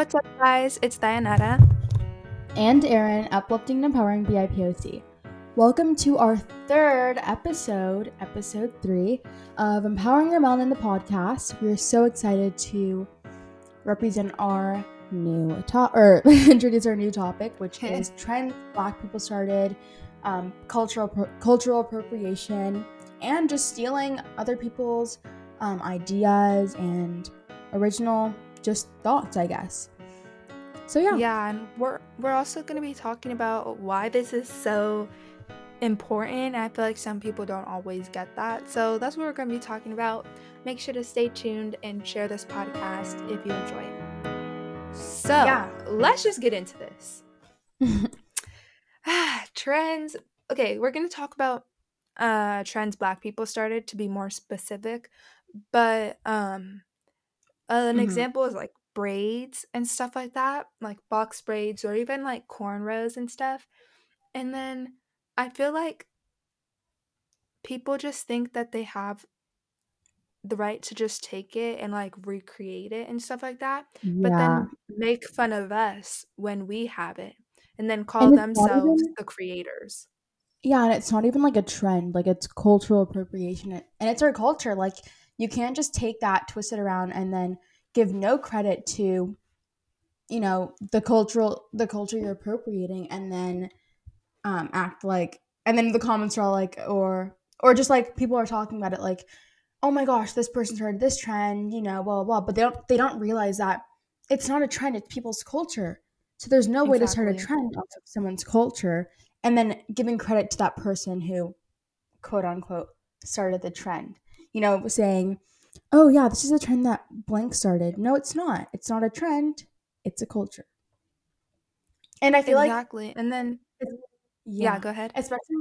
What's up, guys? It's Dianetta. And Erin, uplifting and empowering BIPOC. Welcome to our third episode, episode three of Empowering Your Melanin, the podcast. We are so excited to represent our new top or introduce our new topic, which is trends Black people started, um, cultural cultural appropriation, and just stealing other people's um, ideas and original just thoughts, I guess. So yeah. Yeah, and we're we're also going to be talking about why this is so important. I feel like some people don't always get that. So that's what we're going to be talking about. Make sure to stay tuned and share this podcast if you enjoy it. So, yeah. let's just get into this. trends. Okay, we're going to talk about uh trends black people started to be more specific, but um an mm-hmm. example is like braids and stuff like that, like box braids or even like cornrows and stuff. And then I feel like people just think that they have the right to just take it and like recreate it and stuff like that, yeah. but then make fun of us when we have it and then call and themselves even, the creators. Yeah, and it's not even like a trend, like it's cultural appropriation and it's our culture. Like you can't just take that, twist it around, and then give no credit to, you know, the cultural the culture you're appropriating, and then um, act like, and then the comments are all like, or or just like people are talking about it like, oh my gosh, this person started this trend, you know, blah blah. blah. But they don't they don't realize that it's not a trend; it's people's culture. So there's no exactly. way to start a trend off of someone's culture and then giving credit to that person who, quote unquote, started the trend you know, saying, oh, yeah, this is a trend that blank started. No, it's not. It's not a trend, it's a culture. And I feel exactly. like. Exactly. And then, yeah, yeah, go ahead. Especially.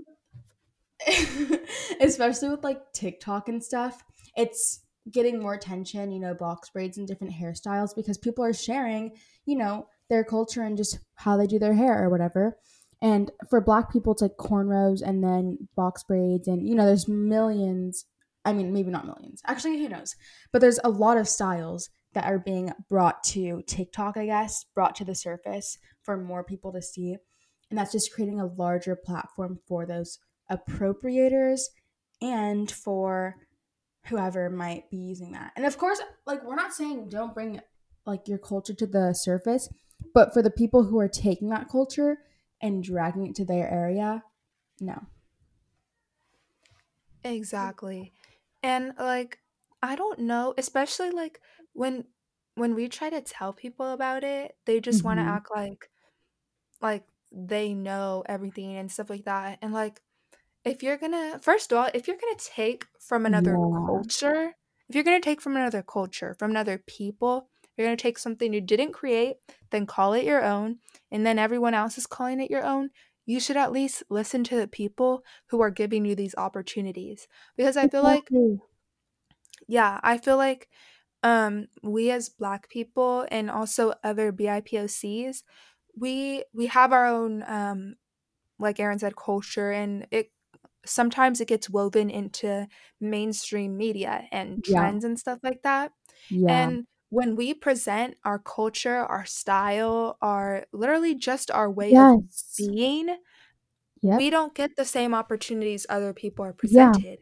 especially with like TikTok and stuff, it's getting more attention, you know, box braids and different hairstyles because people are sharing, you know, their culture and just how they do their hair or whatever. And for black people, it's like cornrows and then box braids, and you know, there's millions I mean, maybe not millions. Actually, who knows? But there's a lot of styles that are being brought to TikTok, I guess, brought to the surface for more people to see. And that's just creating a larger platform for those appropriators and for whoever might be using that. And of course, like we're not saying don't bring like your culture to the surface, but for the people who are taking that culture and dragging it to their area, no. Exactly. And like I don't know, especially like when when we try to tell people about it, they just want to hmm act like like they know everything and stuff like that. And like if you're gonna first of all, if you're gonna take from another Yeah. culture, if you're gonna take from another culture, from another people, you're gonna take something you didn't create, then call it your own, and then everyone else is calling it your own, you should at least listen to the people who are giving you these opportunities because i feel like yeah i feel like um we as black people and also other bipocs we we have our own um like erin said culture and it sometimes it gets woven into mainstream media and yeah. trends and stuff like that yeah. and when we present our culture, our style, our literally just our way yes. of being, yep. we don't get the same opportunities other people are presented. Yeah.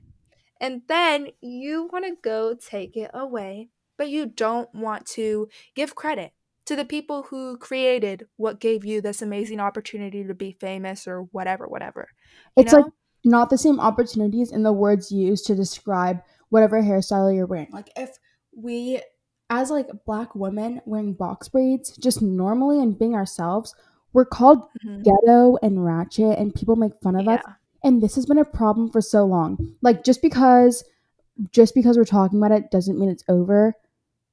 And then you want to go take it away, but you don't want to give credit to the people who created what gave you this amazing opportunity to be famous or whatever, whatever. You it's know? like not the same opportunities in the words used to describe whatever hairstyle you're wearing. Like if we as like black women wearing box braids just normally and being ourselves we're called mm-hmm. ghetto and ratchet and people make fun of yeah. us and this has been a problem for so long. Like just because just because we're talking about it doesn't mean it's over.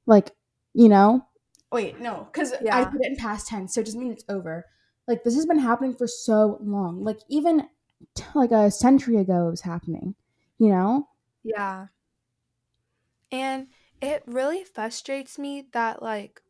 Like you know? Wait no because yeah. i put it in past tense so it doesn't mean it's over. Like this has been happening for so long. Like even t- like a century ago it was happening you know? Yeah. And it really frustrates me that like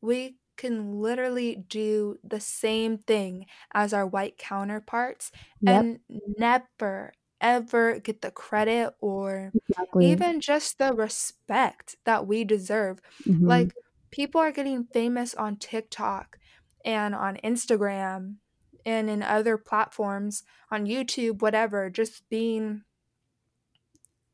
we can literally do the same thing as our white counterparts yep. and never ever get the credit or exactly. even just the respect that we deserve. Mm-hmm. Like people are getting famous on TikTok and on Instagram and in other platforms on YouTube, whatever, just being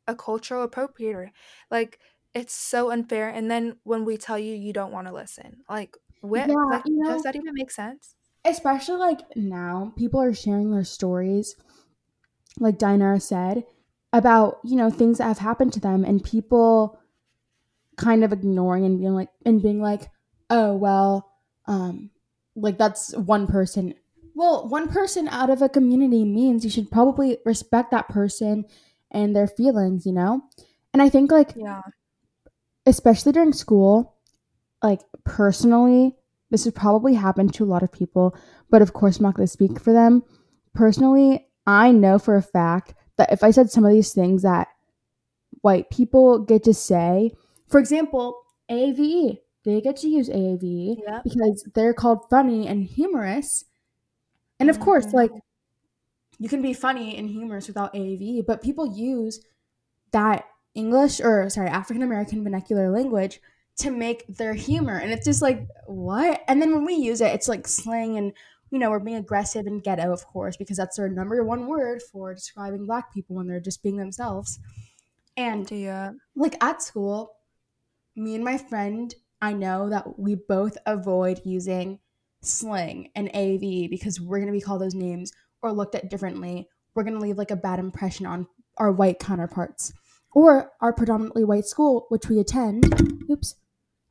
a cultural appropriator. Like it's so unfair. And then when we tell you you don't want to listen, like what Yeah, like you does that even make sense? especially like now, people are sharing their stories, like Dinah said, about, you know, things that have happened to them and people kind of ignoring and being like and being like, "Oh, well, um like that's one person." Well, one person out of a community means you should probably respect that person and their feelings, you know? And I think like Yeah. especially during school, like personally, this has probably happened to a lot of people, but of course I'm not going to speak for them. Personally, I know for a fact that if I said some of these things that white people get to say, for example, AAVE, they get to use AAVE Yep. because they're called funny and humorous. And of course, like you can be funny and humorous without AAVE, but people use that English or sorry, African American vernacular language to make their humor. And it's just like, what? And then when we use it, it's like slang and you know, we're being aggressive and ghetto, of course, because that's their number one word for describing black people when they're just being themselves. And Yeah. like at school, me and my friend, I know that we both avoid using slang and AAVE because we're going to be called those names or looked at differently. We're going to leave like a bad impression on our white counterparts or our predominantly white school, which we attend. Oops.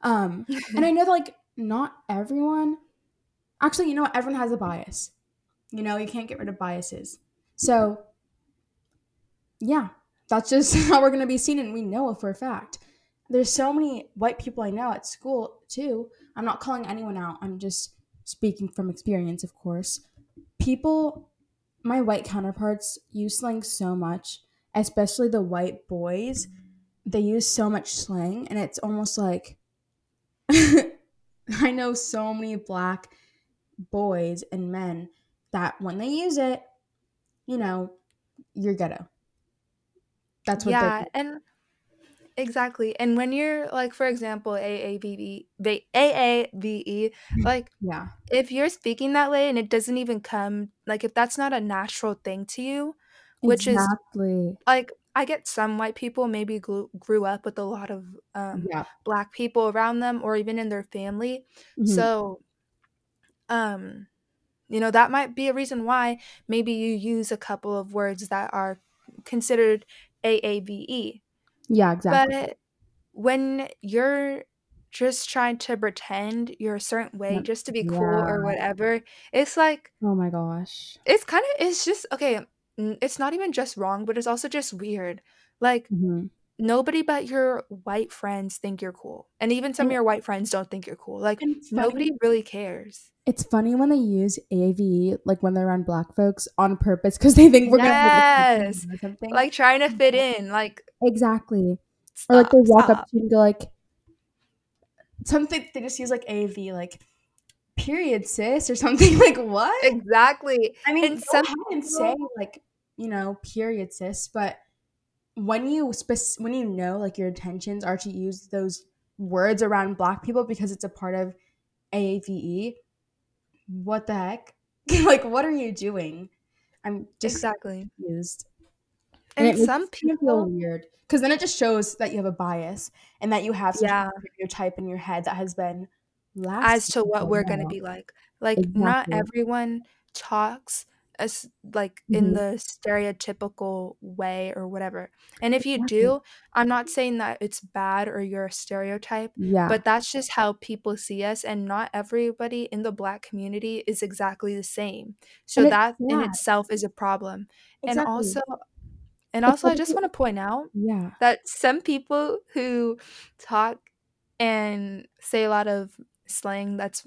Um, and I know that like not everyone, actually, you know what? Everyone has a bias. You know, you can't get rid of biases. So, yeah, that's just how we're going to be seen, and we know it for a fact. There's so many white people I know at school too. I'm not calling anyone out. I'm just speaking from experience, of course. People, my white counterparts, use slang so much, especially the white boys. They use so much slang, and it's almost like I know so many black boys and men that when they use it, you know, you're ghetto. That's what they're. Yeah, and exactly. And when you're like for example AAVE, they AAVE, like Yeah, if you're speaking that way and it doesn't even come like if that's not a natural thing to you, which is exactly. like I get some white people maybe grew, grew up with a lot of um Yeah. black people around them or even in their family. hmm So, um you know, that might be a reason why maybe you use a couple of words that are considered AAVE. Yeah, exactly. But when you're just trying to pretend you're a certain way just to be cool Yeah. or whatever, it's like Oh my gosh. it's kind of it's just okay, it's not even just wrong, but it's also just weird. Like hmm nobody but your white friends think you're cool. And even some of your white friends don't think you're cool. Like and it's funny. nobody really cares. It's funny when they use AAVE like when they're around black folks on purpose because they think we're gonna like or something. Like trying to fit in. Like Exactly. Or like they stop, walk up to you and go like something. They just use like AAVE like period sis or something like what? Exactly. I mean, And some and say like you know period sis, but when you spec- when you know like your intentions are to use those words around black people because it's a part of AAVE, what the heck? like what are you doing? I'm just exactly. confused. And And some people weird because then it just shows that you have a bias and that you have yeah, of stereotype in your head that has been as to what we're gonna be like. Like not everyone talks as like in hmm the stereotypical way or whatever. And if you do, I'm not saying that it's bad or you're a stereotype, Yeah. but that's just how people see us and not everybody in the black community is exactly the same. So that in itself is a problem. And also and also I just want to point out yeah. that some people who talk and say a lot of slang that's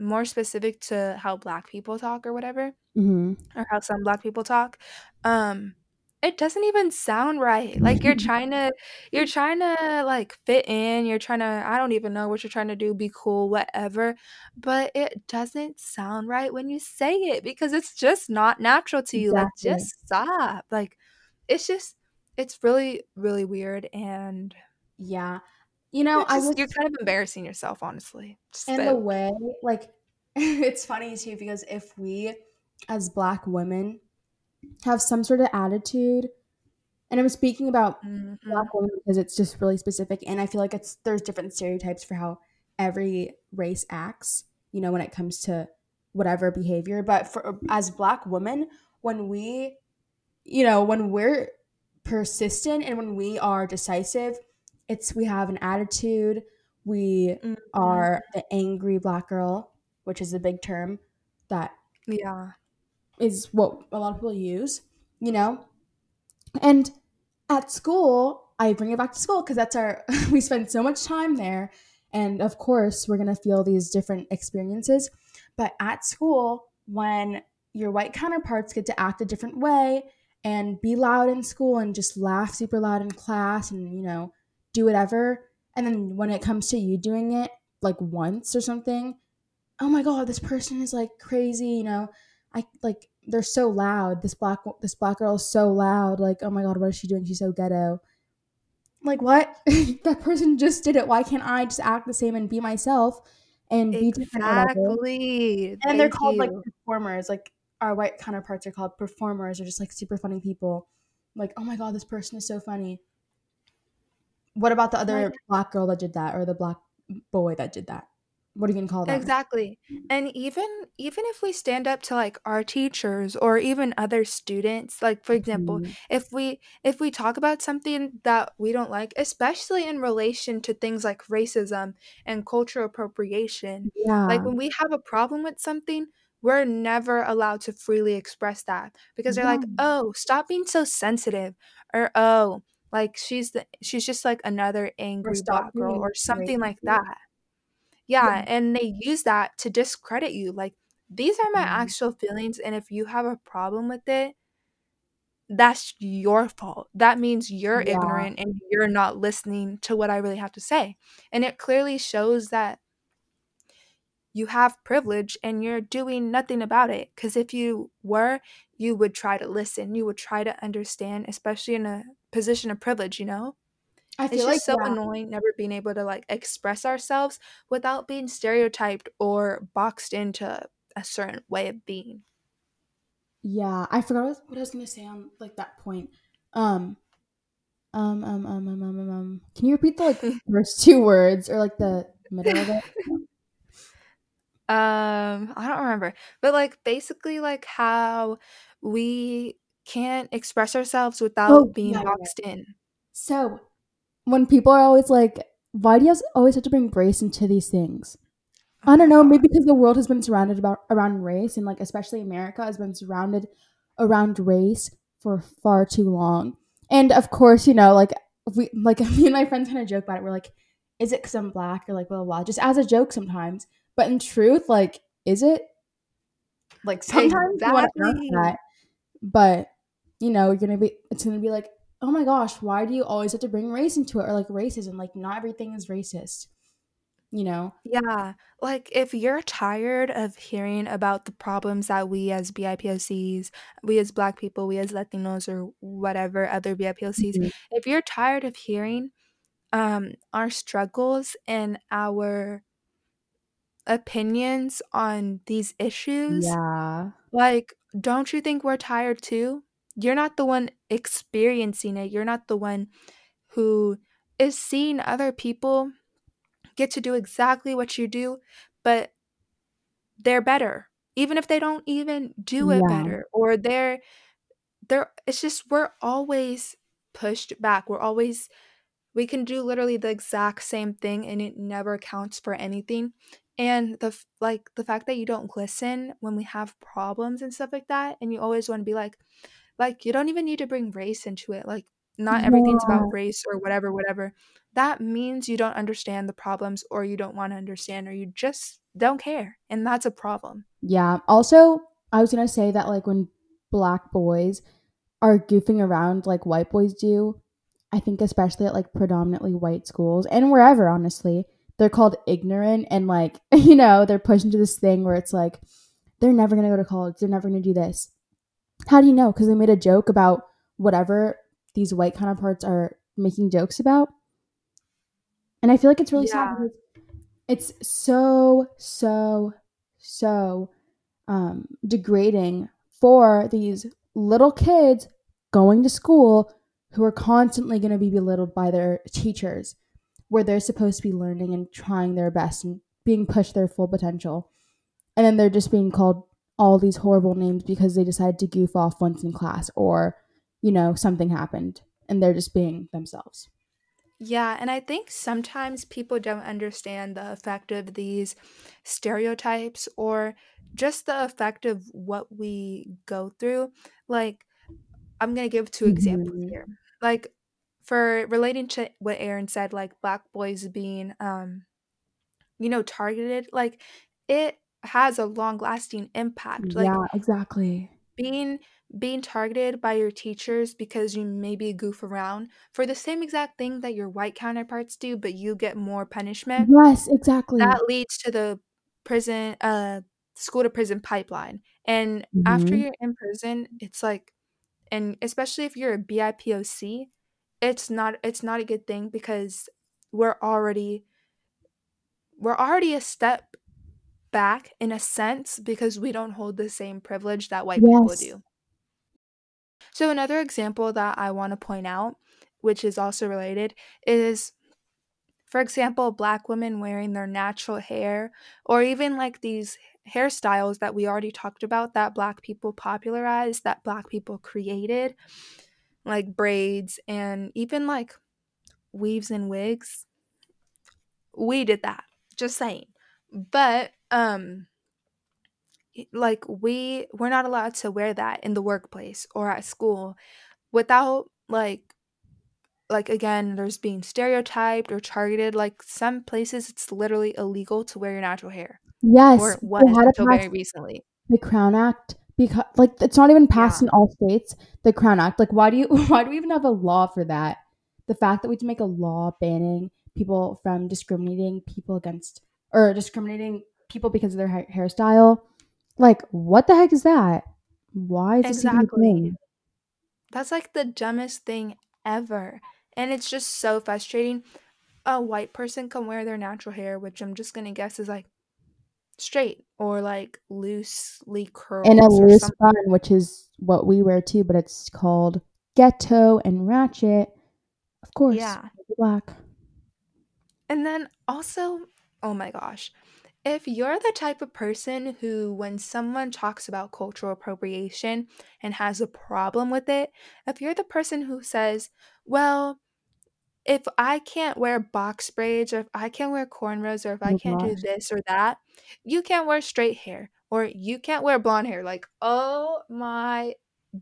more specific to how black people talk or whatever hmm or how some black people talk um it doesn't even sound right like you're trying to you're trying to like fit in you're trying to i don't even know what you're trying to do be cool whatever but it doesn't sound right when you say it because it's just not natural to you like just stop like it's just it's really really weird and Yeah. You know, You're I just you're kind of embarrassing yourself, honestly. Just in the way, like, it's funny too because if we as black women have some sort of attitude, and I'm speaking about Mhm. black women because it's just really specific, and I feel like it's there's different stereotypes for how every race acts, you know, when it comes to whatever behavior. But for as black women, when we, you know, when we're persistent and when we are decisive, it's we have an attitude. We Mhm. are the angry black girl, which is a big term that Yeah. Is what a lot of people use, you know? And at school, I bring it back to school because that's our, we spend so much time there. And of course, we're going to feel these different experiences. But at school, when your white counterparts get to act a different way and be loud in school and just laugh super loud in class and, you know, do whatever. And then when it comes to you doing it like once or something, oh my god, this person is like crazy, you know. I like they're so loud. This black this black girl is so loud. Like, oh my god, what is she doing? She's so ghetto. Like what? that person just did it. Why can't I just act the same and be myself and be different. Exactly. And then they're Thank called like performers. Like our white counterparts are called performers or just like super funny people. Like, oh my god, this person is so funny. What about the other black girl that did that or the black boy that did that? What are you gonna call them? Exactly. And even even if we stand up to like our teachers or even other students, like for example, Mhm. if we if we talk about something that we don't like, especially in relation to things like racism and cultural appropriation, like Yeah. when we have a problem with something, we're never allowed to freely express that because they're like, "Oh, stop being so sensitive," or "Oh, like she's the she's just like another Or angry stop black girl," being or something like racist. that. Yeah. Yeah, and they use that to discredit you, like, "These are my Mhm. actual feelings, and if you have a problem with it, that's your fault. That means you're Yeah. ignorant and you're not listening to what I really have to say." And it clearly shows that you have privilege and you're doing nothing about it. Because if you were, you would try to listen, you would try to understand, especially in a position of privilege, you know? I It's feel like just so yeah. annoying never being able to, like, express ourselves without being stereotyped or boxed into a certain way of being. Yeah, I forgot what I was gonna say on like that point. Um, um, um, um, um, um, um, um. Can you repeat the like first two words or like the middle of it? Um, I don't remember, but, like, basically, like, how we can't express ourselves Oh, without being yeah, yeah, yeah. boxed in. So when people are always like, "Why do you always have to bring race into these things?" Oh I don't know, maybe because the world has been surrounded about around race and like especially America has been surrounded around race for far too long. And of course, you know, like we like me and my friends kind of joke about it. We're like, is it because I'm black or like blah, blah blah just as a joke sometimes. But in truth, like, is it? Like sometimes you want to that, but you know, you're gonna be it's gonna be like, oh my gosh, why do you always have to bring race into it or like racism? Like not everything is racist, you know? Yeah, like, if you're tired of hearing about the problems that we as BIPOCs, we as Black people, we as Latinos, or whatever other BIPOCs, Mhm. if you're tired of hearing, um, our struggles and our opinions on these issues, Yeah. like, don't you think we're tired too? You're not the one experiencing it, you're not the one who is seeing other people get to do exactly what you do, but they're better, even if they don't even do it Yeah. better or they're they're it's just we're always pushed back. We're always we can do literally the exact same thing and it never counts for anything. And the like the fact that you don't listen when we have problems and stuff like that and you always want to be like like you don't even need to bring race into it. Like not everything's Yeah. about race or whatever whatever. That means you don't understand the problems or you don't want to understand or you just don't care. And that's a problem. Yeah. Also, I was gonna say that like when black boys are goofing around like white boys do, I think especially at like predominantly white schools and wherever, honestly, they're called ignorant and like, you know, they're pushed into this thing where it's like, they're never gonna go to college, they're never gonna do this. How do you know? Because they made a joke about whatever these white counterparts are making jokes about. And I feel like it's really sad because it's so, so, so um, degrading for these little kids going to school who are constantly going to be belittled by their teachers, where they're supposed to be learning and trying their best and being pushed their full potential. And then they're just being called all these horrible names because they decided to goof off once in class or, you know, something happened and they're just being themselves. Yeah, and I think sometimes people don't understand the effect of these stereotypes or just the effect of what we go through. Like, I'm gonna give two examples Mm-hmm. here. Like, for relating to what Erin said, like black boys being, um, you know, targeted, like it has a long lasting impact. Like Yeah, exactly. being being targeted by your teachers because you maybe goof around for the same exact thing that your white counterparts do, but you get more punishment, Yes, exactly. that leads to the prison uh school to prison pipeline. And after hmm you're in prison, it's like and especially if you're a BIPOC, it's not it's not a good thing because we're already we're already a step back in a sense because we don't hold the same privilege that white people Yes. do. So another example that I want to point out, which is also related, is for example, black women wearing their natural hair or even like these hairstyles that we already talked about that black people popularized, that black people created, like braids and even like weaves and wigs. We did that. Just saying. But um like we we're not allowed to wear that in the workplace or at school without like like again there's being stereotyped or targeted like some places it's literally illegal to wear your natural hair or Yes. it They was had to until pass very recently the Crown Act because like it's not even passed yeah in all states. The Crown Act. Like why do you why do we even have a law for that? The fact that we have to make a law banning people from discriminating people against or discriminating people because of their ha- hairstyle. Like what the heck is that? Why is this even exactly thing? that's like the dumbest thing ever and it's just so frustrating a white person can wear their natural hair which i'm just gonna guess is like straight or like loosely curled. And a loose something bun, which is what we wear too, but it's called ghetto and ratchet. Of course, yeah black. and then also oh my gosh If you're the type of person who, when someone talks about cultural appropriation and has a problem with it, if you're the person who says, well, if I can't wear box braids or if I can't wear cornrows or if I Oh can't do this or that, you can't wear straight hair or you can't wear blonde hair. Like, oh my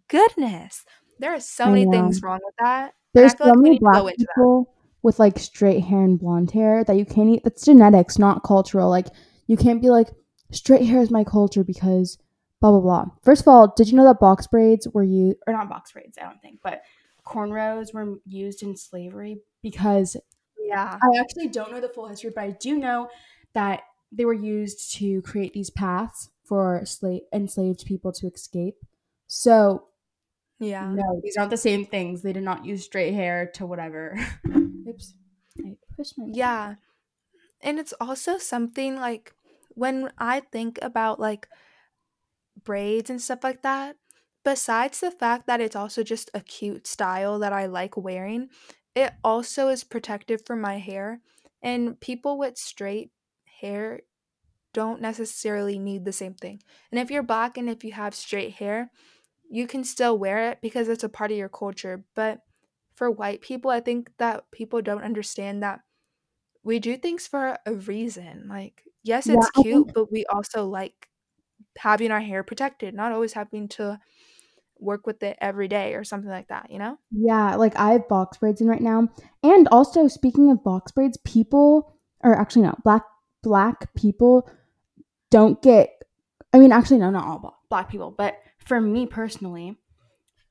goodness. There are so I many know. things wrong with that. There's so like many black people with like straight hair and blonde hair that you can't eat. That's genetics, not cultural. Like you can't be like straight hair is my culture because blah blah blah. First of all, did you know that box braids were used or not box braids? I don't think, but cornrows were used in slavery because Yeah. I actually don't know the full history, but I do know that they were used to create these paths for slave enslaved people to escape. So Yeah. no, these aren't the same things. They did not use straight hair to whatever. I my. Yeah. And it's also something like when I think about like braids and stuff like that, besides the fact that it's also just a cute style that I like wearing, it also is protective for my hair. And people with straight hair don't necessarily need the same thing. And if you're black and if you have straight hair, you can still wear it because it's a part of your culture. But for white people, I think that people don't understand that we do things for a reason. Like, yes, Yeah, it's think cute, but we also like having our hair protected, not always having to work with it every day or something like that, you know? yeah, like I have box braids in right now. And also speaking of box braids, people or actually no, black black people don't get I mean actually no, not all black people, but for me personally,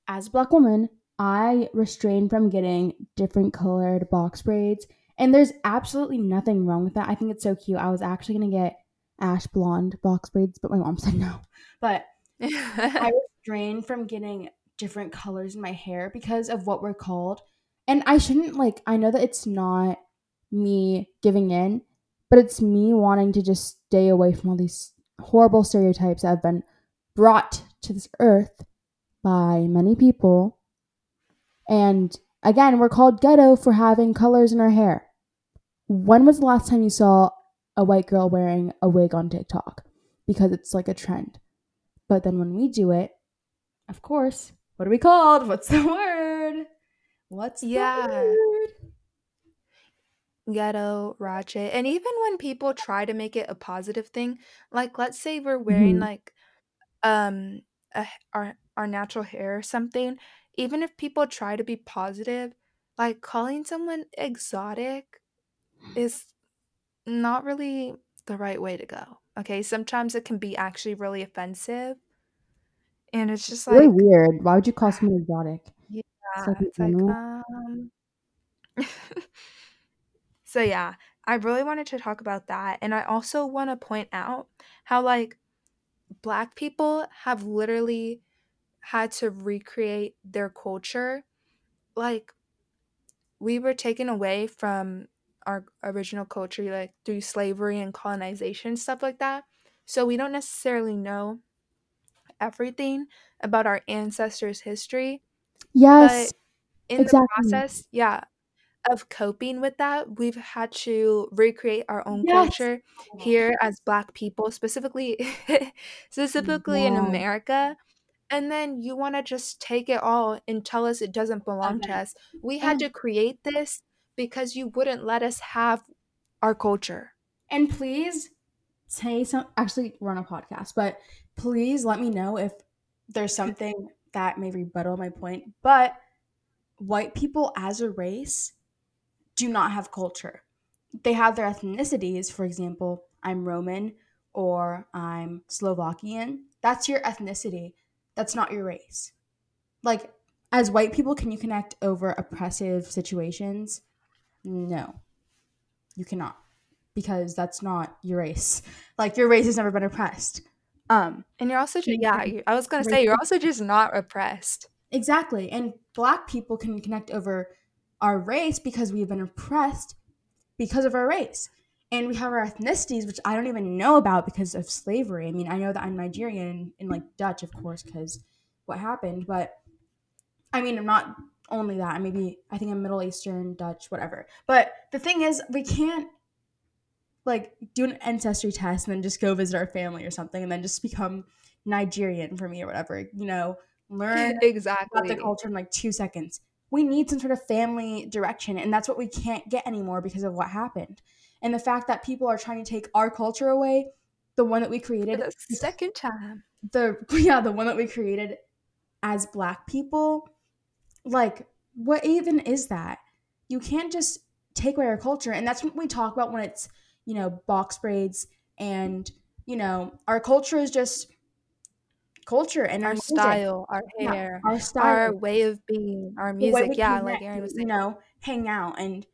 as a black woman, I restrain from getting different colored box braids. And there's absolutely nothing wrong with that. I think it's so cute. I was actually gonna get ash blonde box braids, but my mom said no. But I restrain from getting different colors in my hair because of what we're called. And I shouldn't like I know that it's not me giving in, but it's me wanting to just stay away from all these horrible stereotypes that have been brought to this earth by many people. And again, we're called ghetto for having colors in our hair. When was the last time you saw a white girl wearing a wig on TikTok? Because it's like a trend. But then when we do it, of course, what are we called? What's the word? What's Yeah. the word? Ghetto, ratchet, and even when people try to make it a positive thing, like let's say we're wearing Mhm. like um a our our natural hair or something, even if people try to be positive, like calling someone exotic is not really the right way to go, okay? Sometimes it can be actually really offensive, and it's just Really like weird. Why would you call someone exotic? It's like yeah, an it's like, animal. um So yeah, I really wanted to talk about that, and I also wanna point out how, like, Black people have literally had to recreate their culture. Like, we were taken away from our original culture, like, through slavery and colonization, stuff like that, so we don't necessarily know everything about our ancestors' history, Yes, but in the exactly. process yeah, of coping with that, we've had to recreate our own Yes. culture here as Black people, specifically specifically in America, and then you wanna just take it all and tell us it doesn't belong to us. We had And to create this because you wouldn't let us have our culture. and please say some actually we're on a podcast, but please let me know if there's something that may rebuttal my point. But white people as a race do not have culture. They have their ethnicities, for example, I'm Roman or I'm Slovakian. That's your ethnicity. That's not your race. Like as white people can you connect over oppressive situations? No. You cannot because that's not your race. Like your race has never been oppressed. Um, And you're also just, yeah, I was gonna say, you're also just not oppressed. exactly. And black people can connect over our race because we've been oppressed because of our race. And we have our ethnicities, which I don't even know about because of slavery. I mean, I know that I'm Nigerian and like Dutch, of course, because what happened. But I mean, I'm not only that. I maybe I think I'm Middle Eastern, Dutch, whatever. But the thing is, we can't like do an ancestry test and then just go visit our family or something and then just become Nigerian for me or whatever. You know, learn exactly about the culture in like two seconds. We need some sort of family direction, and that's what we can't get anymore because of what happened. And the fact that people are trying to take our culture away, the one that we For created, the second time. the yeah, the one that we created as black people, like what even is that? You can't just take away our culture, and that's what we talk about when it's you know box braids and you know our culture is just culture and our Our style, our Yeah, hair, our style. our way of being, our music, yeah, like Erin was you know, hang out and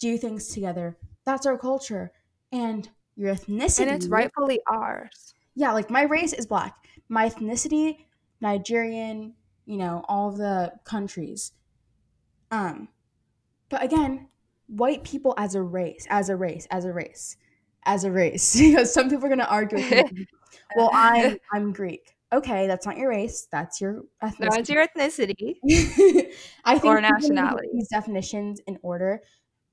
do things together. That's our culture. And your And it's rightfully ours. yeah, like my race is black. My ethnicity, Nigerian, you know, all the countries. Um, but again, white people as a race, as a race, as a race, as a race. because some people are gonna argue with me. Well, I'm I'm Greek. Okay, that's not your race. That's your ethnicity. That's ethnicity. your ethnicity I think need nationality. these definitions in order.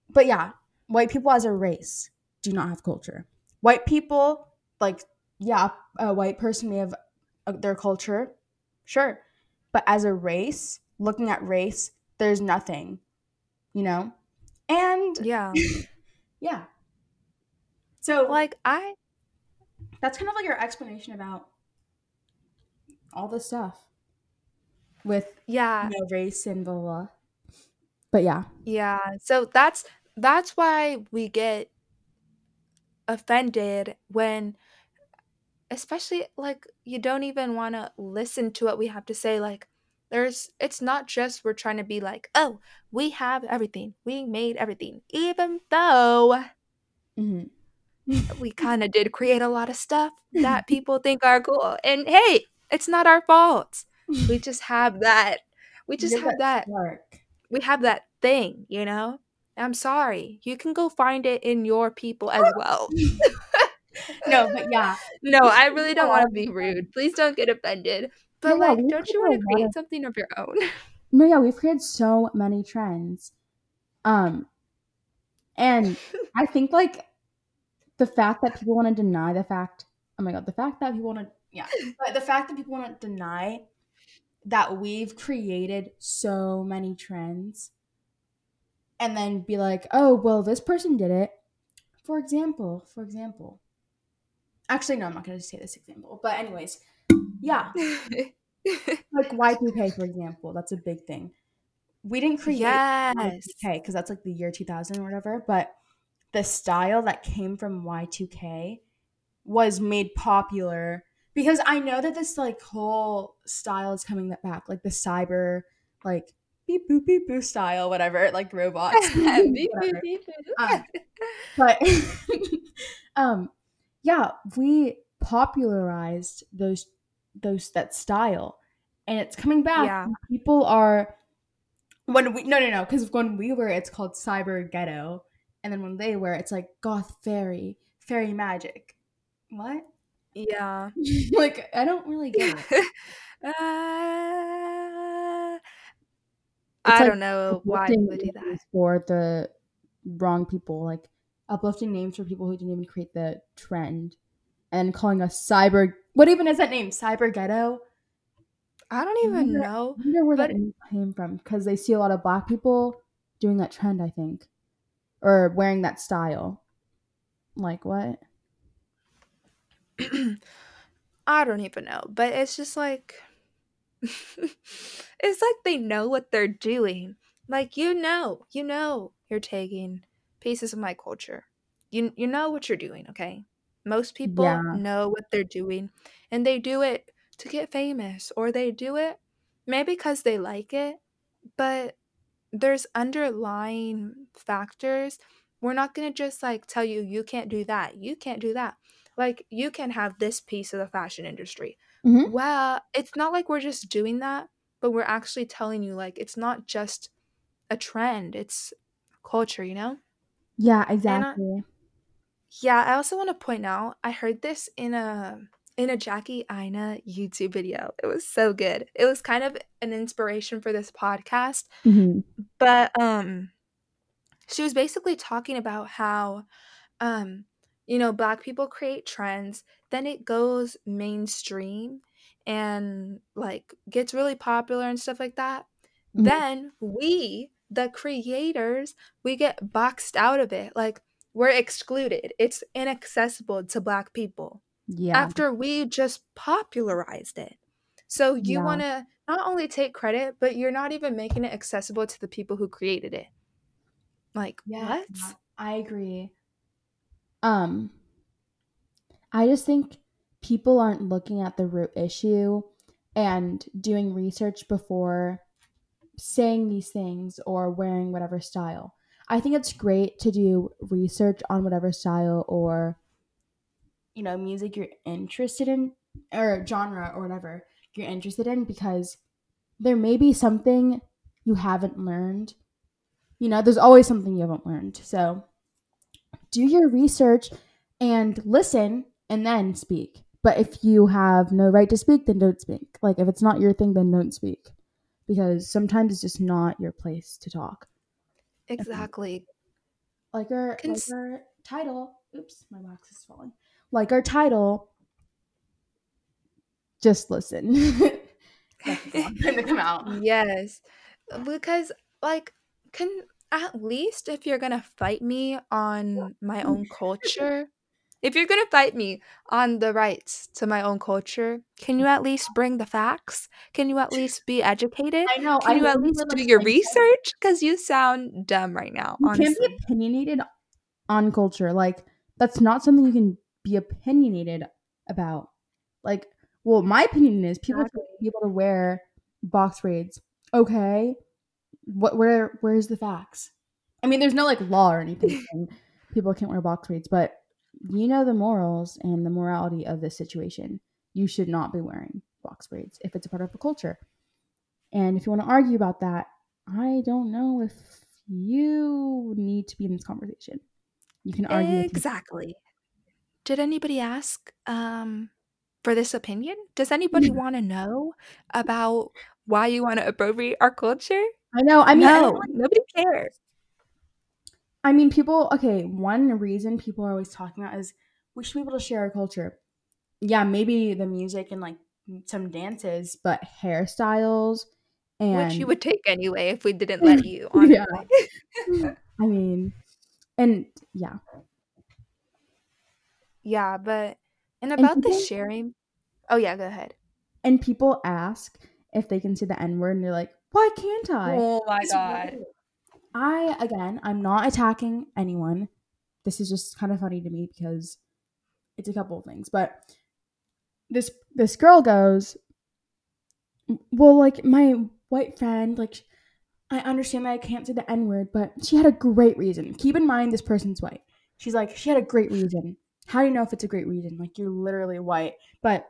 But yeah, white people as a race do not have culture. White people, like, yeah, a white person may have uh, their culture, sure. But as a race, looking at race, there's nothing, you know? And Yeah. yeah. So Like, I that's kind of like your explanation about all this stuff with, yeah, you know, race and blah, blah, blah. But yeah. yeah. So that's that's why we get offended when especially, like, you don't even wanna listen to what we have to say, like, there's it's not just we're trying to be like, "Oh, we have everything. We made everything," even though Mhm. we kinda did create a lot of stuff that people think are cool, and hey, it's not our fault. We just have that we just have that that we have that thing, you know? I'm sorry. You can go find it in your people as well. no, but yeah. No, I really don't want to be rude. Please don't get offended. But No, like, don't you want to create of- something of your own? No, yeah, we've created so many trends. Um and I think like the fact that people want to deny the fact oh my god, the fact that people want to yeah, but the fact that people want to deny that we've created so many trends and then be like, "Oh, well, this person did it." For example, for example. Actually, no, I'm not going to say this example. But anyways, yeah, like Y2K, for example, that's a big thing. We didn't create yes. Y2K because that's like the year 2000 or whatever, but the style that came from Y2K was made popular because I know that this like whole style is coming back, like the cyber, like beep boop beep boop style, whatever, like robots. Beep, beep, beep, beep. Um, but um yeah we popularized those those that style and it's coming back Yeah. people are when we no no no because when we were it's called cyber ghetto and then when they were it's like goth fairy fairy magic what yeah. like i don't really get it Uh, I like don't know why they would do that. for the wrong people like uplifting names for people who didn't even create the trend and calling us cyber what even is that name cyber ghetto I don't even wonder- know. I wonder where that But- name came from because they see a lot of black people doing that trend, I think, or wearing that style. Like what? I don't even know, but it's just like it's like they know what they're doing. Like you know, you know you're taking pieces of my culture. You you know what you're doing, okay? Most people Yeah. know what they're doing and they do it to get famous or they do it maybe because they like it, but there's underlying factors. We're not going to just like tell you you can't do that. You can't do that. Like you can have this piece of the fashion industry. Mhm. Well, it's not like we're just doing that, but we're actually telling you like it's not just a trend, it's culture, you know? Yeah, exactly. Yeah, I also want to point out I heard this in a in a Jackie Aina YouTube video. It was so good. It was kind of an inspiration for this podcast, Mhm. but um she was basically talking about how um you know black people create trends then it goes mainstream and like gets really popular and stuff like that Mhm. then we the creators we get boxed out of it like we're excluded it's inaccessible to black people Yeah. after we just popularized it so you Yeah. want to not only take credit but you're not even making it accessible to the people who created it like yeah, what I agree. Um I just think people aren't looking at the root issue and doing research before saying these things or wearing whatever style. I think it's great to do research on whatever style or you know, music you're interested in or genre or whatever you're interested in because there may be something you haven't learned. You know, there's always something you haven't learned. So do your research and listen and then speak. But if you have no right to speak, then don't speak. Like if it's not your thing, then don't speak. Because sometimes it's just not your place to talk. exactly Like our, Cons- like our title. Oops, my box is falling. Like our title. Just listen. That's time to come out. yes because like can at least if you're gonna fight me on my mm. own culture if you're gonna fight me on the rights to my own culture can you at least bring the facts can you at least be educated I know. can I you at least do your research because you sound dumb right now You honestly can't be opinionated on culture. Like that's not something you can be opinionated about. Like, well, my opinion is people should be able to wear box braids. Okay, what? Where? Where's the facts? I mean, there's no like law or anything people can't wear box braids, but you know the morals and the morality of this situation. You should not be wearing box braids if it's a part of the culture. And if you want to argue about that, I don't know if you need to be in this conversation. You can argue. Exactly. Did anybody ask um for this opinion? Does anybody want to know about why you want to appropriate our culture? I know. I mean, no, and- nobody cares. I mean, people. Okay, one reason people are always talking about is we should be able to share our culture. Yeah, maybe the music and like some dances, but hairstyles and Which you would take anyway if we didn't let you. Yeah. I mean, and yeah, Yeah, but and about the people- sharing. Oh yeah, go ahead. and people ask if they can say the N word, and they're like, "Why can't I?" Oh my It's weird. I again, I'm not attacking anyone. This is just kind of funny to me because it's a couple of things. But this this girl goes, well, like my white friend, like I understand that I can't say the N word, but she had a great reason. Keep in mind this person's white. She's like, she had a great reason. How do you know if it's a great reason? Like you're literally white. But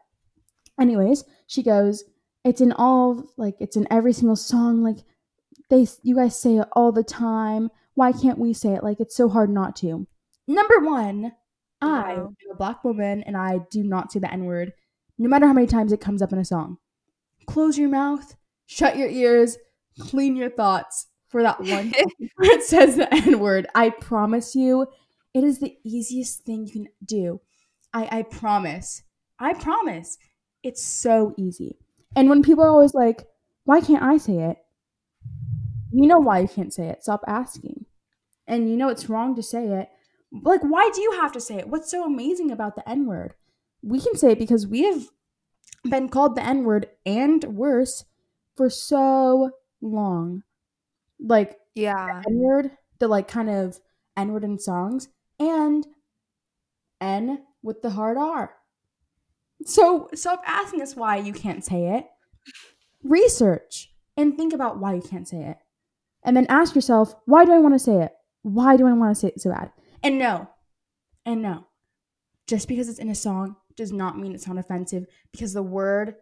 anyways, she goes, it's in all like it's in every single song. Like they you guys say it all the time. Why can't we say it? Like it's so hard not to. Number one, i am a black woman and I do not say the N word, no matter how many times it comes up in a song. Close your mouth, shut your ears, clean your thoughts for that one where it says the N word. I promise you, it is the easiest thing you can do. I, I promise. I promise. It's so easy. And when people are always like, why can't I say it? You know why you can't say it. Stop asking. And you know it's wrong to say it. Like, why do you have to say it? What's so amazing about the N word? We can say it because we have been called the N word and worse for so long. Like, Yeah. N word, the like kind of N word in songs, and N with the hard R. So stop asking us why you can't say it. Research and think about why you can't say it. And then ask yourself, why do I want to say it? Why do I want to say it so bad? And no, and no. Just because it's in a song does not mean it's not offensive because the word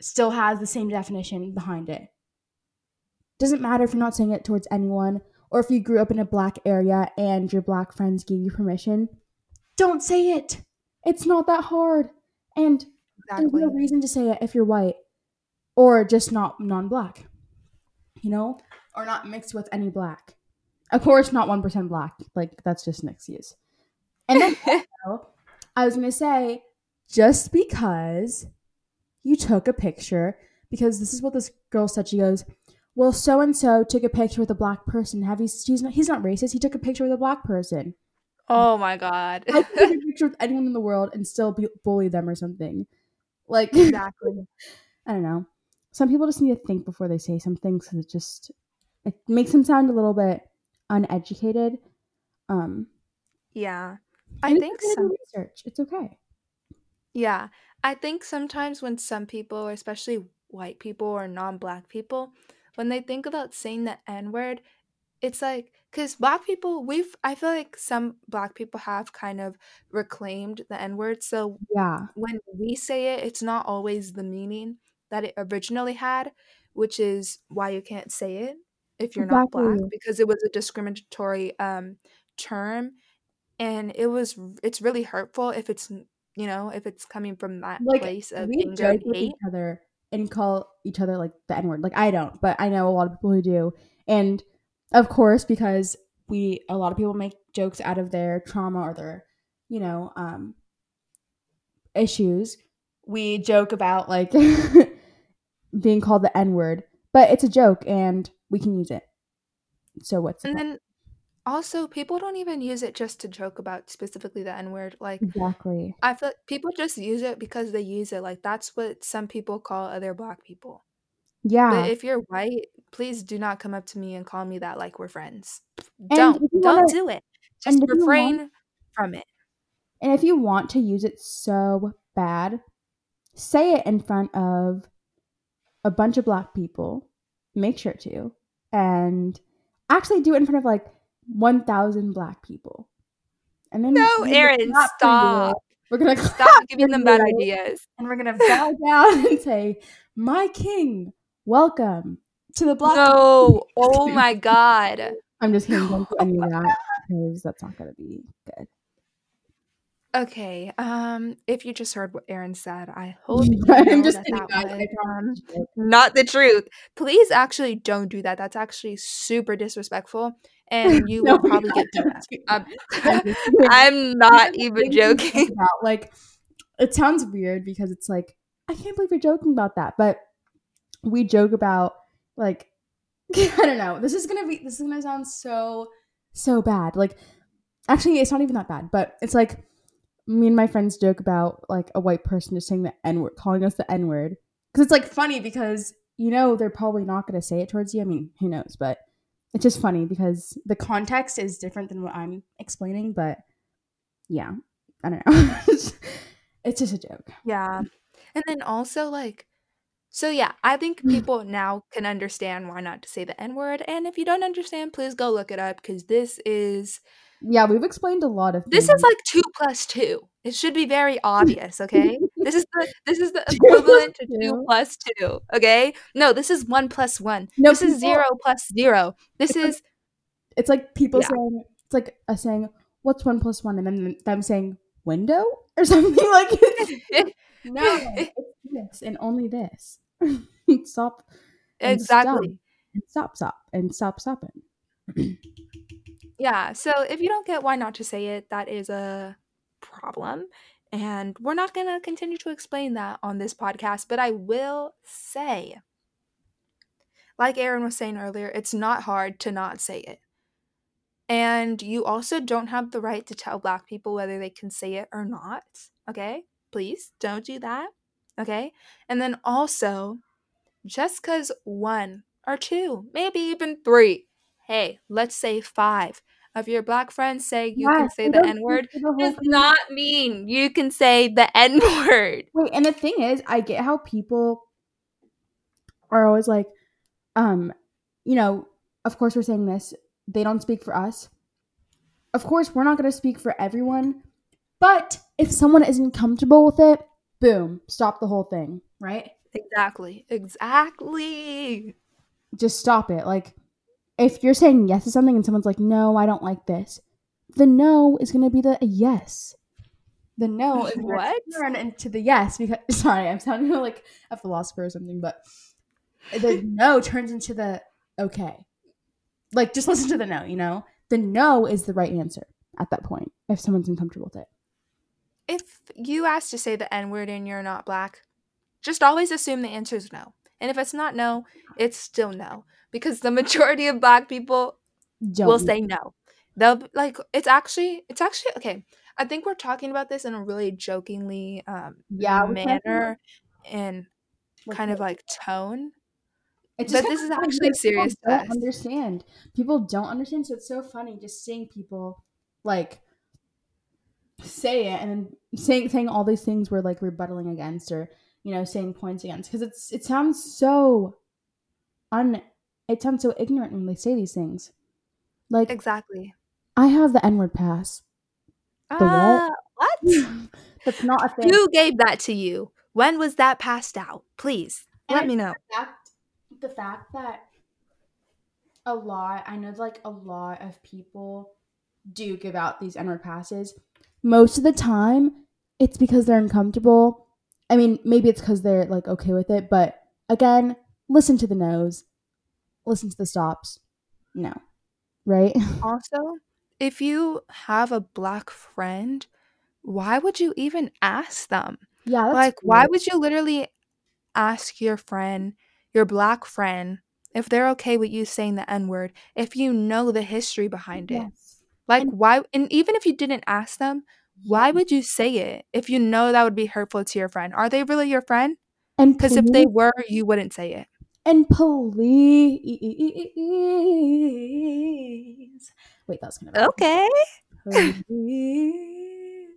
still has the same definition behind it. Doesn't matter if you're not saying it towards anyone or if you grew up in a black area and your black friends gave you permission. Don't say it. It's not that hard. And there's Exactly. no reason to say it if you're white or just not non-black you know? Or not mixed with any black. Of course not 1% black. Like that's just an excuse. And then also, i was going to say just because you took a picture because this is what this girl said she goes well so and so took a picture with a black person. Have you he's not he's not racist. He took a picture with a black person Oh my god. i could take a picture with anyone in the world and still be, bully them or something like exactly. I don't know. Some people just need to think before they say something because it just it makes them sound a little bit uneducated. Um, Yeah. I think it's okay to do some research. It's okay. Yeah, I think sometimes when some people, especially white people or non-black people, when they think about saying the N-word, it's like because black people, we've I feel like some black people have kind of reclaimed the N-word. So Yeah, when we say it, it's not always the meaning that it originally had, which is why you can't say it if you're not black because it was a discriminatory um term and it was it's really hurtful if it's you know if it's coming from that like place of we anger and hate each other and call each other like the N word. Like I don't, but I know a lot of people who do. And of course, because we a lot of people make jokes out of their trauma or their, you know, um, issues. We joke about like being called the N word, but it's a joke and we can use it. So what's and then also people don't even use it just to joke about specifically the n-word like exactly? i feel like people just use it because they use it like that's what some people call other black people but Yeah, if you're white please do not come up to me and call me that like we're friends and don't if you don't want do it just if you want, refrain from it and if you want to use it so bad, say it in front of a bunch of black people. Make sure to, and actually do it in front of like one thousand black people, and then no we're gonna aaron clap for you. stop We're gonna stop giving them bad you. ideas and we're gonna bow down and say, "My king, welcome to the black." no oh my god I'm just kidding. Don't do any of that because that's not gonna be good. Okay, um, if you just heard what Erin said, I hope I'm just that kidding, that guys. was, um, not the truth. Please actually don't do that. That's actually super disrespectful, and you No, will probably get DM'd. Um, I'm just kidding. I'm not even things we joke joking. About. Like, it sounds weird because it's like I can't believe you're joking about that, but we joke about like I don't know. This is gonna be. This is gonna sound so so bad. Like, actually, it's not even that bad, but it's like me and my friends joke about like a white person just saying the n word, calling us the n word, because it's like funny because you know they're probably not gonna say it towards you. I mean, who knows? But it's just funny because the context is different than what I'm explaining. But yeah, I don't know. it's just a joke. Yeah. And then also, like, so yeah, I think mm. people now can understand why not to say the N word. And if you don't understand, please go look it up because this is Yeah, we've explained a lot of this things. is like two plus two. It should be very obvious, okay? this is the this is the equivalent to two two. plus okay? No, this is one plus one. No, this is zero plus zero. This It's like- is It's like people Yeah. saying it's like us saying what's one plus one, and then them saying window or something like. no, it's this and only this. stop exactly. stop, stop, and stop, stopping. Yeah, so if you don't get why not to say it, that is a problem. And we're not going to continue to explain that on this podcast, but I will say, like Erin was saying earlier, it's not hard to not say it. And you also don't have the right to tell black people whether they can say it or not. Okay? Please don't do that. Okay? And then also, just because one or two, maybe even three, hey, let's say five of your black friends say you can say the N word think the whole does not mean you can say the N word. Wait, and the thing is, I get how people are always like, um, you know, of course we're saying this. They don't speak for us. Of course, we're not going to speak for everyone. But if someone isn't comfortable with it, boom, stop the whole thing, right? Exactly. Exactly. Just stop it. Like, if you're saying yes to something and someone's like, no, I don't like this, the no is going to be the yes. The no is What? turn into the yes because sorry, I'm sounding like a philosopher or something, but the no turns into the okay. Like just listen to the no, you know? The no is the right answer at that point if someone's uncomfortable with it. If you ask to say the N word and you're not black, just always assume the answer is no. And if it's not no, it's still no. Because the majority of black people Don't will say no. They'll be- like it's actually it's actually okay. I think we're talking about this in a really jokingly um Yeah, we kind of- manner and like, kind of like tone. It's But this is funny actually because people serious to Don't us. understand. People don't understand, so it's so funny just seeing people like say it and saying saying all these things we're like rebuttaling against or you know saying points against because it's it sounds so un it sounds so ignorant when they say these things. Like Exactly. I have the N word pass. The what? Uh, what? That's not a thing. Who gave that to you? When was that passed out? Please And let me know. the fact, the fact that a lot, I know like a lot of people do give out these N-word passes. Most of the time, it's because they're uncomfortable. I mean, maybe it's because they're like okay with it, but again, listen to the no's, listen to the stops. No, right? Also, if you have a black friend, why would you even ask them? Yeah, like, why would you literally ask your friend, your black friend, if they're okay with you saying the N word, if you know the history behind it? Yes. Like, And- why? And even if you didn't ask them, why would you say it if you know that would be hurtful to your friend? Are they really your friend? And Because if they were, you wouldn't say it. And please. Wait, that was kind of bad. Okay. Please.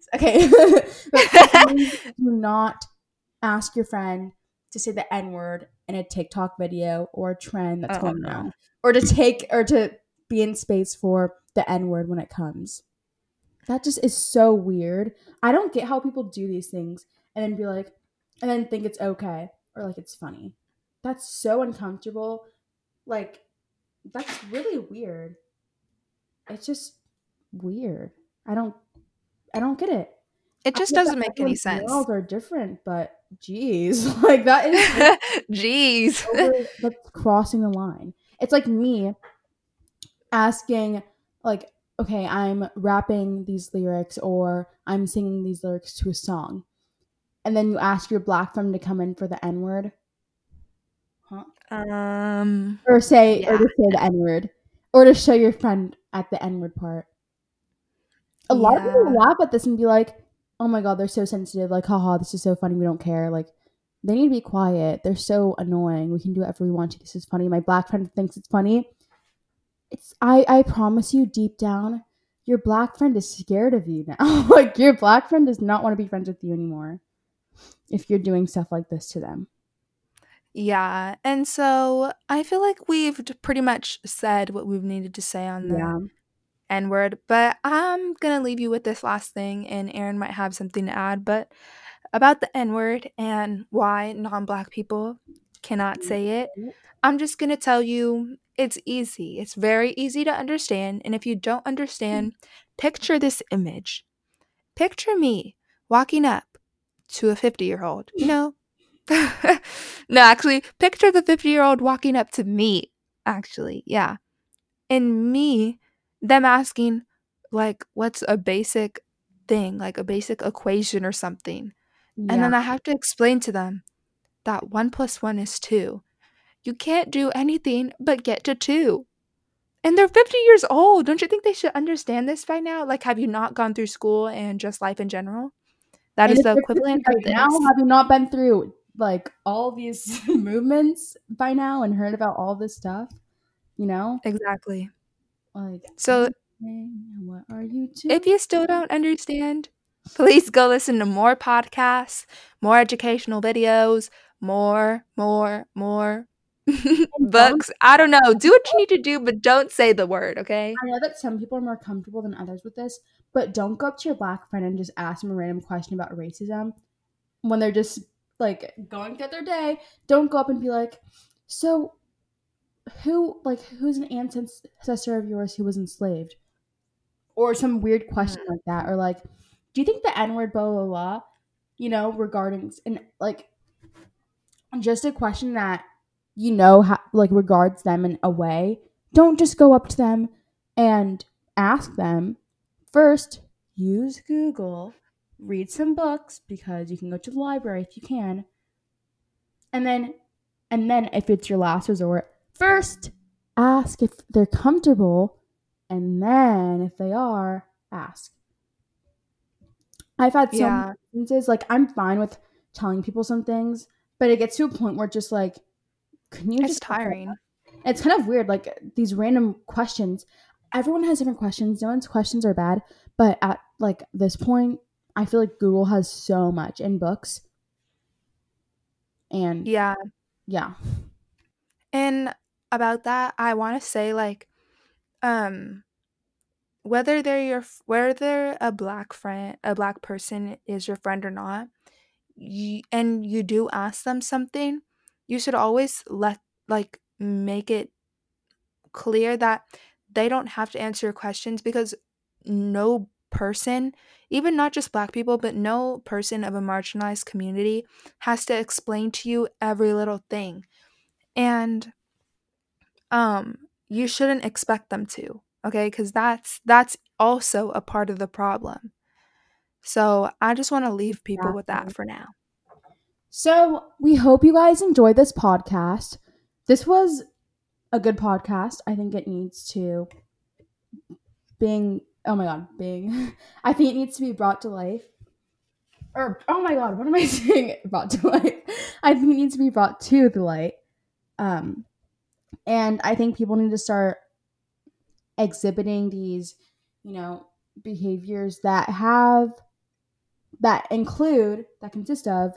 Okay. Please do not ask your friend to say the N word in a TikTok video or a trend that's Oh, going no. around. Or to take or to be in space for the N word when it comes. That just is so weird. I don't get how people do these things and then be like, and then think it's okay or like it's funny. That's so uncomfortable. Like, that's really weird. it's just weird. I don't I don't get it. It just doesn't make any sense. Girls are different, but geez, like that is jeez, that's crossing the line. It's like me asking, like, okay, I'm rapping these lyrics or I'm singing these lyrics to a song, and then you ask your black friend to come in for the N word, huh? Um, or say yeah. or to say the N word, or to show your friend at the N word part. A lot of people laugh at this and be like, "Oh my god, they're so sensitive." Like, haha, this is so funny. We don't care. Like, they need to be quiet. They're so annoying. We can do whatever we want to. This is funny. My black friend thinks it's funny. It's I I promise you deep down, your black friend is scared of you now. like your black friend does not want to be friends with you anymore if you're doing stuff like this to them. Yeah. And so I feel like we've pretty much said what we've needed to say on the yeah. N word, but I'm going to leave you with this last thing, and Erin might have something to add. But about the N word and why non black people cannot say it, I'm just going to tell you it's easy. It's very easy to understand. And if you don't hmm. understand, picture this image. Picture me walking up to a 50 year old, you hmm. know? no, actually, picture the 50 year old walking up to me, actually. Yeah. And me, them asking, like, what's a basic thing, like a basic equation or something. Yeah. And then I have to explain to them that one plus one is two. You can't do anything but get to two. And they're 50 years old. Don't you think they should understand this by now? Like, have you not gone through school and just life in general? That and is the equivalent right now. Have you not been through like all these movements by now and heard about all this stuff? You know? Exactly. Like, so what are you doing? If you still don't understand, please go listen to more podcasts, more educational videos, more, more, more books. I don't know. Do what you need to do, but don't say the word, okay? I know that some people are more comfortable than others with this, but don't go up to your black friend and just ask them a random question about racism when they're just like going through their day. Don't go up and be like, "So, who like who's an ancestor of yours who was enslaved?" Or some weird question mm. like that, or like, "Do you think the N word?" Blah blah blah. You know, regarding and like, just a question that you know how, like regards them in a way. Don't just go up to them and ask them First, use Google, read some books because you can go to the library if you can. And then and then if it's your last resort, first ask if they're comfortable and then if they are, ask. I've had some yeah. instances like I'm fine with telling people some things, but it gets to a point where just like can you it's just tiring. It's kind of weird, like these random questions everyone has different questions. No one's questions are bad, but at like this point, I feel like Google has so much in books. And yeah. Yeah. And about that, I want to say like um whether they're your whether a black friend, a black person is your friend or not, you, and you do ask them something, you should always let like make it clear that they don't have to answer your questions because no person, even not just black people, but no person of a marginalized community has to explain to you every little thing. And um you shouldn't expect them to, okay? Cuz that's that's also a part of the problem. So, I just want to leave people with that for now. So, we hope you guys enjoyed this podcast. This was a good podcast. I think it needs to being oh my god, being I think it needs to be brought to life. Or oh my god, what am I saying? Brought to life. I think it needs to be brought to the light. Um and I think people need to start exhibiting these, you know, behaviors that have that include that consist of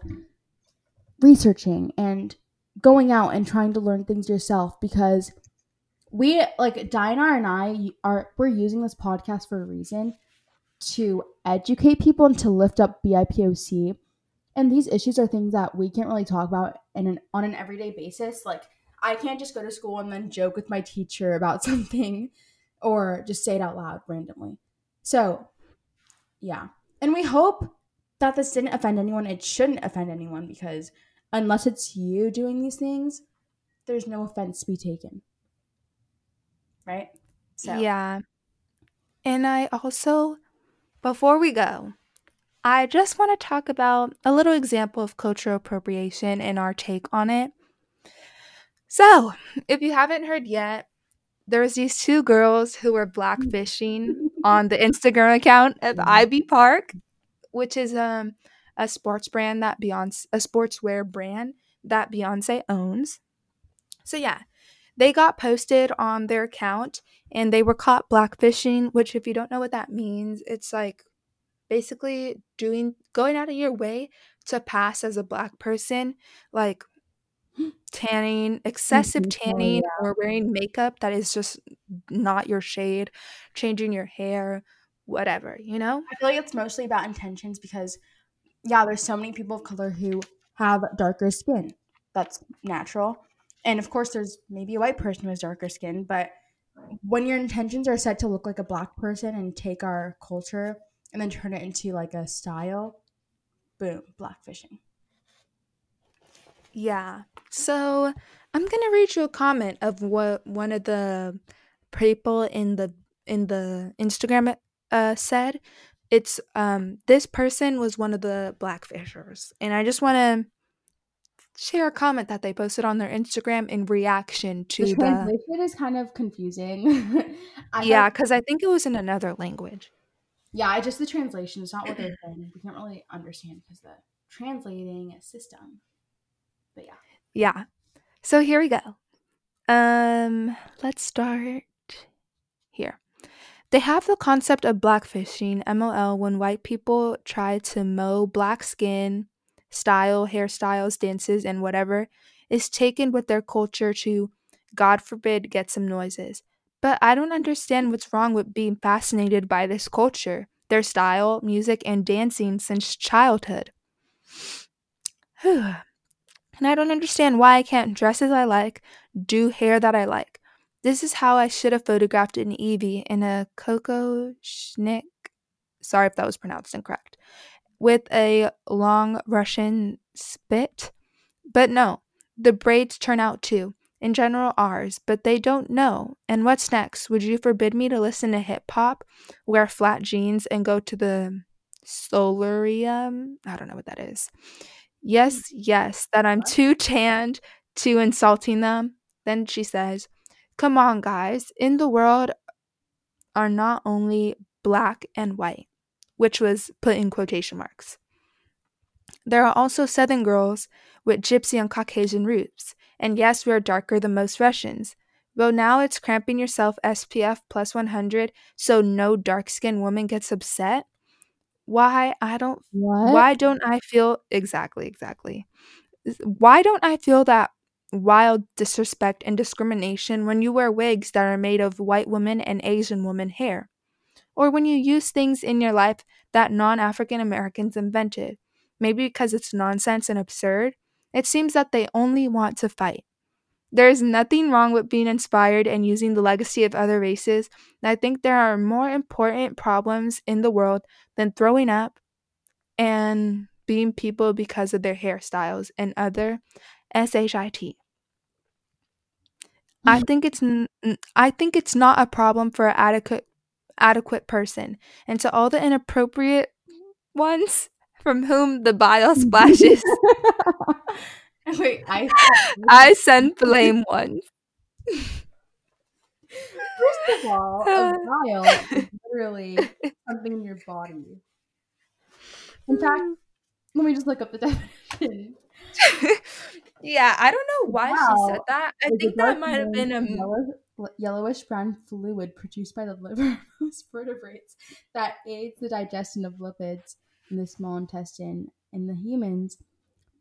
researching and going out and trying to learn things yourself because we like Diana and I are we're using this podcast for a reason to educate people and to lift up BIPOC. And these issues are things that we can't really talk about in an on an everyday basis. Like I can't just go to school and then joke with my teacher about something or just say it out loud randomly. So, yeah. And we hope that this didn't offend anyone. It shouldn't offend anyone because unless it's you doing these things, there's no offense to be taken. Right? So. Yeah. And I also, before we go, I just want to talk about a little example of cultural appropriation and our take on it. So, if you haven't heard yet, there's these two girls who were blackfishing on the Instagram account of Ivy Park, which is um a sports brand that Beyonce a sportswear brand that Beyonce owns. So yeah, they got posted on their account and they were caught blackfishing, which if you don't know what that means, it's like basically doing going out of your way to pass as a black person, like tanning, excessive tanning, or wearing makeup that is just not your shade, changing your hair, whatever, you know? I feel like it's mostly about intentions because, yeah, there's so many people of color who have darker skin. That's natural. And of course, there's maybe a white person who has darker skin, but when your intentions are set to look like a black person and take our culture and then turn it into like a style, boom, blackfishing. Yeah. So I'm gonna read you a comment of what one of the people in the in the Instagram uh, said. It's um this person was one of the blackfishers, and I just want to share a comment that they posted on their Instagram in reaction to the translation the, is kind of confusing. yeah, because I think it was in another language. Yeah, I just the translation is not what they're saying. We can't really understand because the translating system. But yeah. Yeah. So here we go. Um, let's start. They have the concept of blackfishing, MOL, when white people try to mow black skin, style, hairstyles, dances, and whatever is taken with their culture to, God forbid, get some noises. But I don't understand what's wrong with being fascinated by this culture, their style, music, and dancing since childhood. And I don't understand why I can't dress as I like, do hair that I like. This is how I should have photographed an Evie in a Coco Schnick. Sorry if that was pronounced incorrect. With a long Russian spit. But no, the braids turn out too. In general, ours, but they don't know. And what's next? Would you forbid me to listen to hip hop, wear flat jeans, and go to the solarium? I don't know what that is. Yes, mm. yes, that I'm too tanned to insulting them. Then she says, Come on, guys, in the world are not only black and white, which was put in quotation marks. There are also Southern girls with gypsy and Caucasian roots, and yes, we are darker than most Russians. Though now it's cramping yourself SPF plus 100 so no dark skinned woman gets upset why I don't what? why don't I feel exactly exactly why don't I feel that wild disrespect and discrimination when you wear wigs that are made of white woman and Asian woman hair or when you use things in your life that non-African Americans invented maybe because it's nonsense and absurd it seems that they only want to fight there is nothing wrong with being inspired and using the legacy of other races. I think there are more important problems in the world than throwing up and being people because of their hairstyles and other shit. I think it's I think it's not a problem for an adequate adequate person. And to all the inappropriate ones from whom the bile splashes Wait, I I send blame ones. First of all, a vial is literally something in your body. In fact, mm. let me just look up the definition. Yeah, I don't know why wow. she said that. I think that might have been a yellow, yellowish brown fluid produced by the liver most vertebrates that aids the digestion of lipids in the small intestine in the humans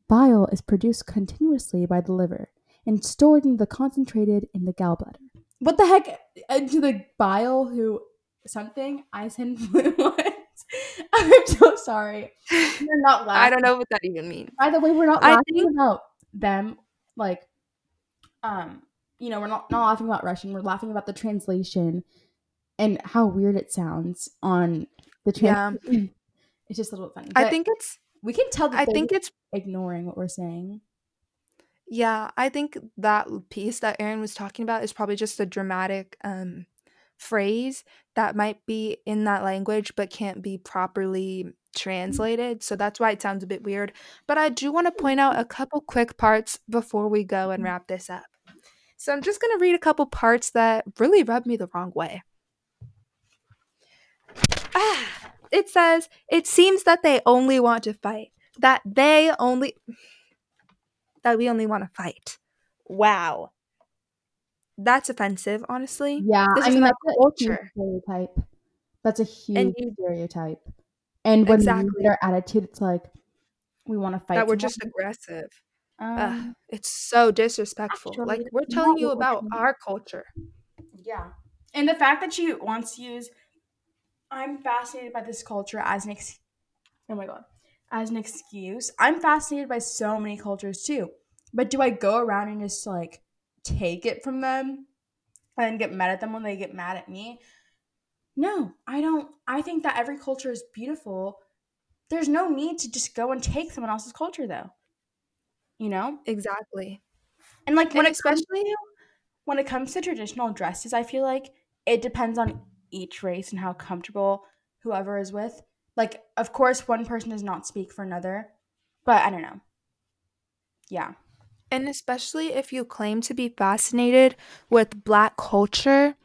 Bile is produced continuously by the liver and stored in the concentrated in the gallbladder. What the heck? Uh, Into the bile who something I send once. I'm so sorry. We're not laughing. I don't know what that even means. By the way, we're not laughing think... about them. Like, um, you know, we're not not laughing about Russian. We're laughing about the translation and how weird it sounds on the trans. Yeah. It's just a little bit funny. I think it's we can tell that I think it's ignoring what we're saying. yeah, I think that piece that Erin was talking about is probably just a dramatic um phrase that might be in that language but can't be properly translated. So that's why it sounds a bit weird. But I do want to point out a couple quick parts before we go and wrap this up. So I'm just going to read a couple parts that really rubbed me the wrong way. Ah, it says, it seems that they only want to fight. That they only. That we only want to fight. Wow. That's offensive, honestly. Yeah, This I mean that's a huge culture. stereotype. That's a huge And stereotype. And when Exactly. we get our attitude, it's like we want to fight. That we're just aggressive. Um, Ugh, it's so disrespectful. actually, like, we're telling you about our culture. Yeah. And the fact that she wants to use I'm fascinated by this culture as an ex- Oh my god. As an excuse. I'm fascinated by so many cultures too. But do I go around and just like take it from them and get mad at them when they get mad at me? No, I don't. I think that every culture is beautiful. There's no need to just go and take someone else's culture though. You know? Exactly. And like when And especially to when it comes to traditional dresses, I feel like it depends on each race and how comfortable whoever is with. Like, of course, one person does not speak for another, but I don't know. Yeah. and especially if you claim to be fascinated with black culture,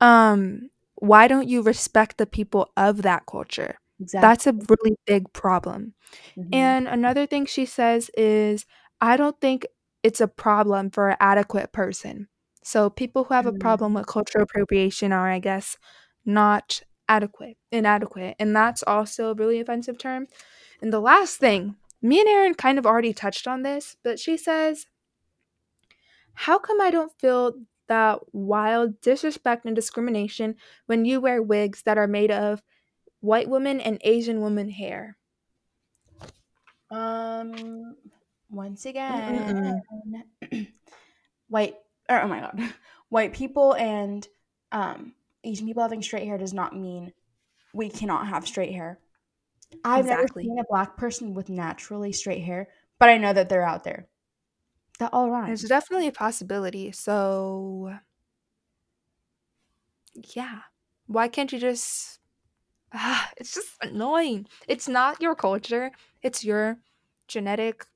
um why don't you respect the people of that culture? Exactly. That's a really big problem. Mhm. And another thing she says is, I don't think it's a problem for an adequate person. So people who have a Mm. problem with cultural appropriation are, I guess, not adequate, inadequate. And that's also a really offensive term. And the last thing, me and Erin kind of already touched on this, but she says, How come I don't feel that wild disrespect and discrimination when you wear wigs that are made of white woman and Asian woman hair? Um, once again, white, or oh my god, white people and um Asian people having straight hair does not mean we cannot have straight hair. I've Exactly. never seen a black person with naturally straight hair, but I know that they're out there. That all rhymes. It's definitely a possibility. So, yeah. Why can't you just. Ah, it's just annoying. It's not your culture, it's your genetic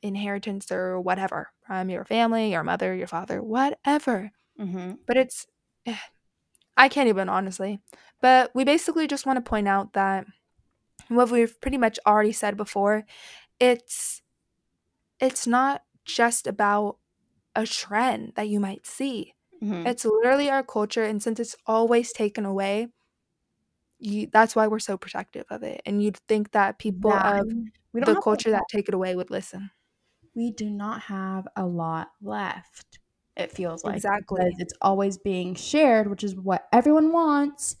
inheritance or whatever from your family, your mother, your father, whatever. Mm-hmm. But it's. eh, I can't even, honestly. But we basically just want to point out that what we've pretty much already said before, it's it's not just about a trend that you might see. Mm-hmm. It's literally our culture, and since it's always taken away, you, that's why we're so protective of it. And you'd think that people Yeah, of the culture that take it away would listen. we do not have a lot left. It feels like Exactly. because it's always being shared, which is what everyone wants.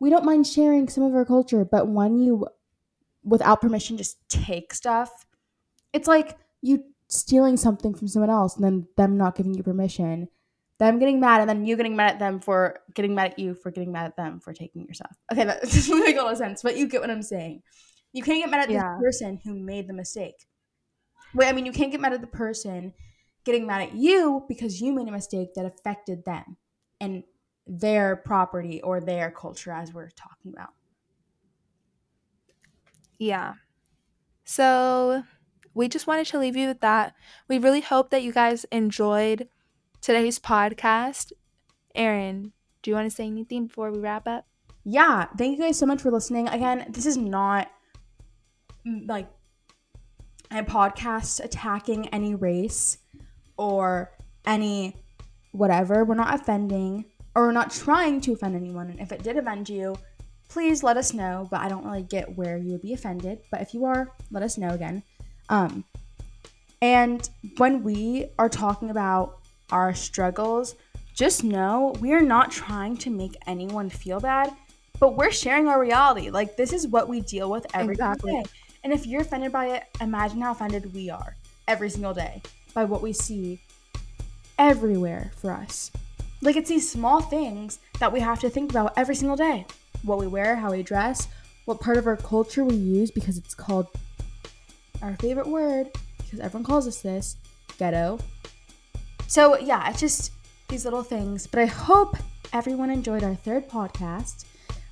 We don't mind sharing some of our culture, but when you, without permission, just take stuff, it's like you stealing something from someone else and then them not giving you permission, them getting mad, and then you getting mad at them for getting mad at you for getting mad at them for taking your stuff. Okay, that doesn't make a lot of sense, but you get what I'm saying. You can't get mad at Yeah. this person who made the mistake. Wait, I mean, you can't get mad at the person getting mad at you because you made a mistake that affected them and their property or their culture, as we're talking about. Yeah. So we just wanted to leave you with that. We really hope that you guys enjoyed today's podcast. Erin, do you want to say anything before we wrap up? Yeah, thank you guys so much for listening. Again, this is not mm, like a podcast attacking any race or any whatever. We're not offending or we're not trying to offend anyone. And if it did offend you, please let us know. But I don't really get where you would be offended. But if you are, let us know again. Um, and when we are talking about our struggles, just know we are not trying to make anyone feel bad, but we're sharing our reality. Like this is what we deal with every Exactly. day. And if you're offended by it, imagine how offended we are every single day by what we see everywhere for us. Like it's these small things that we have to think about every single day. What we wear, how we dress, what part of our culture we use because it's called our favorite word because everyone calls us this, ghetto. So, yeah, it's just these little things, but I hope everyone enjoyed our third podcast.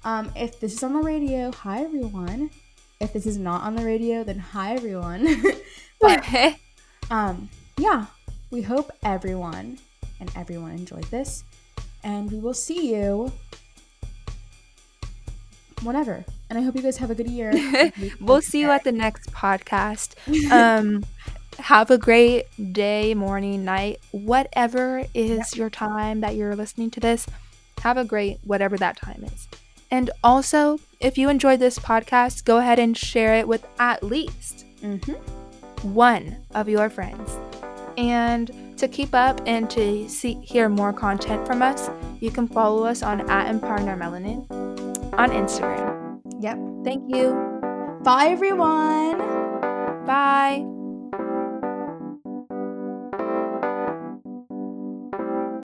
Um, if this is on the radio, hi everyone. If this is not on the radio, then hi everyone. but um, yeah, we hope everyone and everyone enjoyed this, and we will see you whenever. And I hope you guys have a good year. we'll see you at the next podcast. Um, have a great day, morning, night, whatever is your time that you're listening to this. Have a great whatever that time is. And also, if you enjoyed this podcast, go ahead and share it with at least mm-hmm. one of your friends. And to keep up and to see hear more content from us, you can follow us on at Empowering Our Melanin on Instagram. Yep. Thank you. Bye, everyone. Bye.